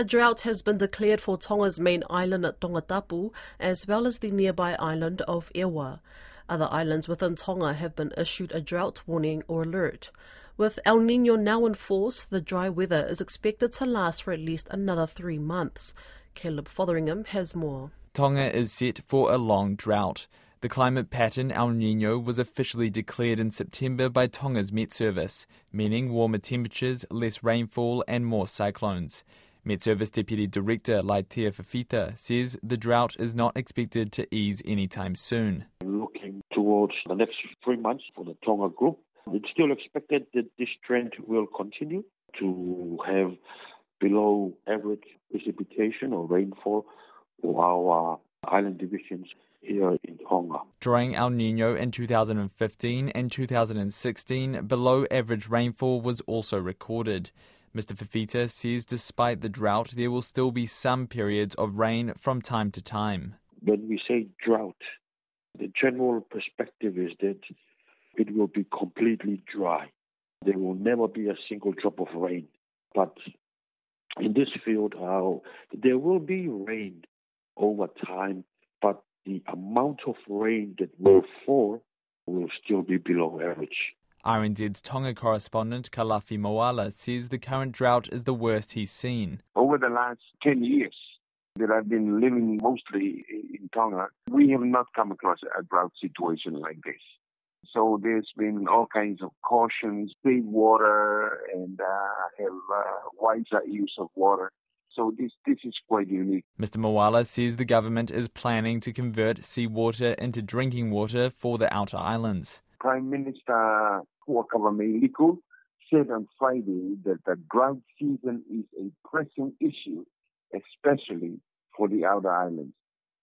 A drought has been declared for Tonga's main island at Tongatapu, as well as the nearby island of 'Eua. Other islands within Tonga have been issued a drought warning or alert. With El Nino now in force, the dry weather is expected to last for at least another three months. Caleb Fotheringham has more. Tonga is set for a long drought. The climate pattern El Nino was officially declared in September by Tonga's Met Service, meaning warmer temperatures, less rainfall, and more cyclones. Met Service Deputy Director Laitea Fifita says the drought is not expected to ease anytime soon. Looking towards the next three months for the Tonga group, it's still expected that this trend will continue to have below average precipitation or rainfall for our island divisions here in Tonga. During El Nino in 2015 and 2016, below average rainfall was also recorded. Mr. Fifita says despite the drought, there will still be some periods of rain from time to time. When we say drought, the general perspective is that it will be completely dry. There will never be a single drop of rain. But in this field, uh, there will be rain over time, but the amount of rain that will fall will still be below average. RNZ's Tonga correspondent Kalafi Moala says the current drought is the worst he's seen. Over the last 10 years that I've been living mostly in Tonga, we have not come across a drought situation like this. So there's been all kinds of cautions, save water and uh, have uh, wiser use of water. So this, this is quite unique. Mr. Moala says the government is planning to convert seawater into drinking water for the outer islands. Prime Minister Hu'akavameiliku said on Friday that the drought season is a pressing issue, especially for the outer islands.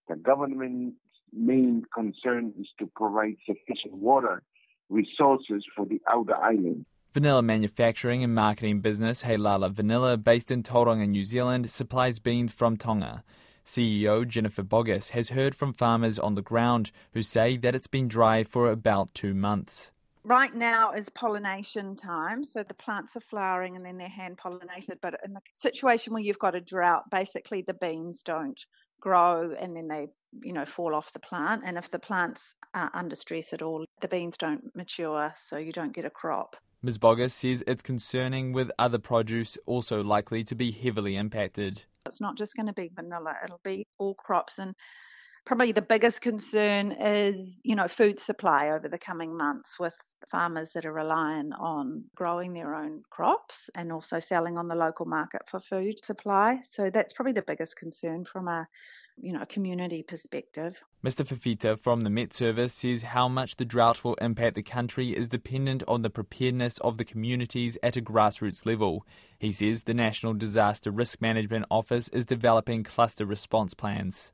The government's main concern is to provide sufficient water resources for the outer islands. Vanilla manufacturing and marketing business Heilala Vanilla, based in Tauranga, New Zealand, supplies beans from Tonga. CEO Jennifer Boggiss has heard from farmers on the ground who say that it's been dry for about two months. Right now is pollination time, so the plants are flowering and then they're hand pollinated. But in the situation where you've got a drought, basically the beans don't grow and then they, you know, fall off the plant. And if the plant's are under stress at all, the beans don't mature, so you don't get a crop. Ms. Boggiss says it's concerning with other produce also likely to be heavily impacted. It's not just going to be vanilla, it'll be all crops. And probably the biggest concern is, you know, food supply over the coming months with farmers that are relying on growing their own crops and also selling on the local market for food supply. So that's probably the biggest concern from a you know, community perspective. Mr. Fifita from the Met Service says how much the drought will impact the country is dependent on the preparedness of the communities at a grassroots level. He says the National Disaster Risk Management Office is developing cluster response plans.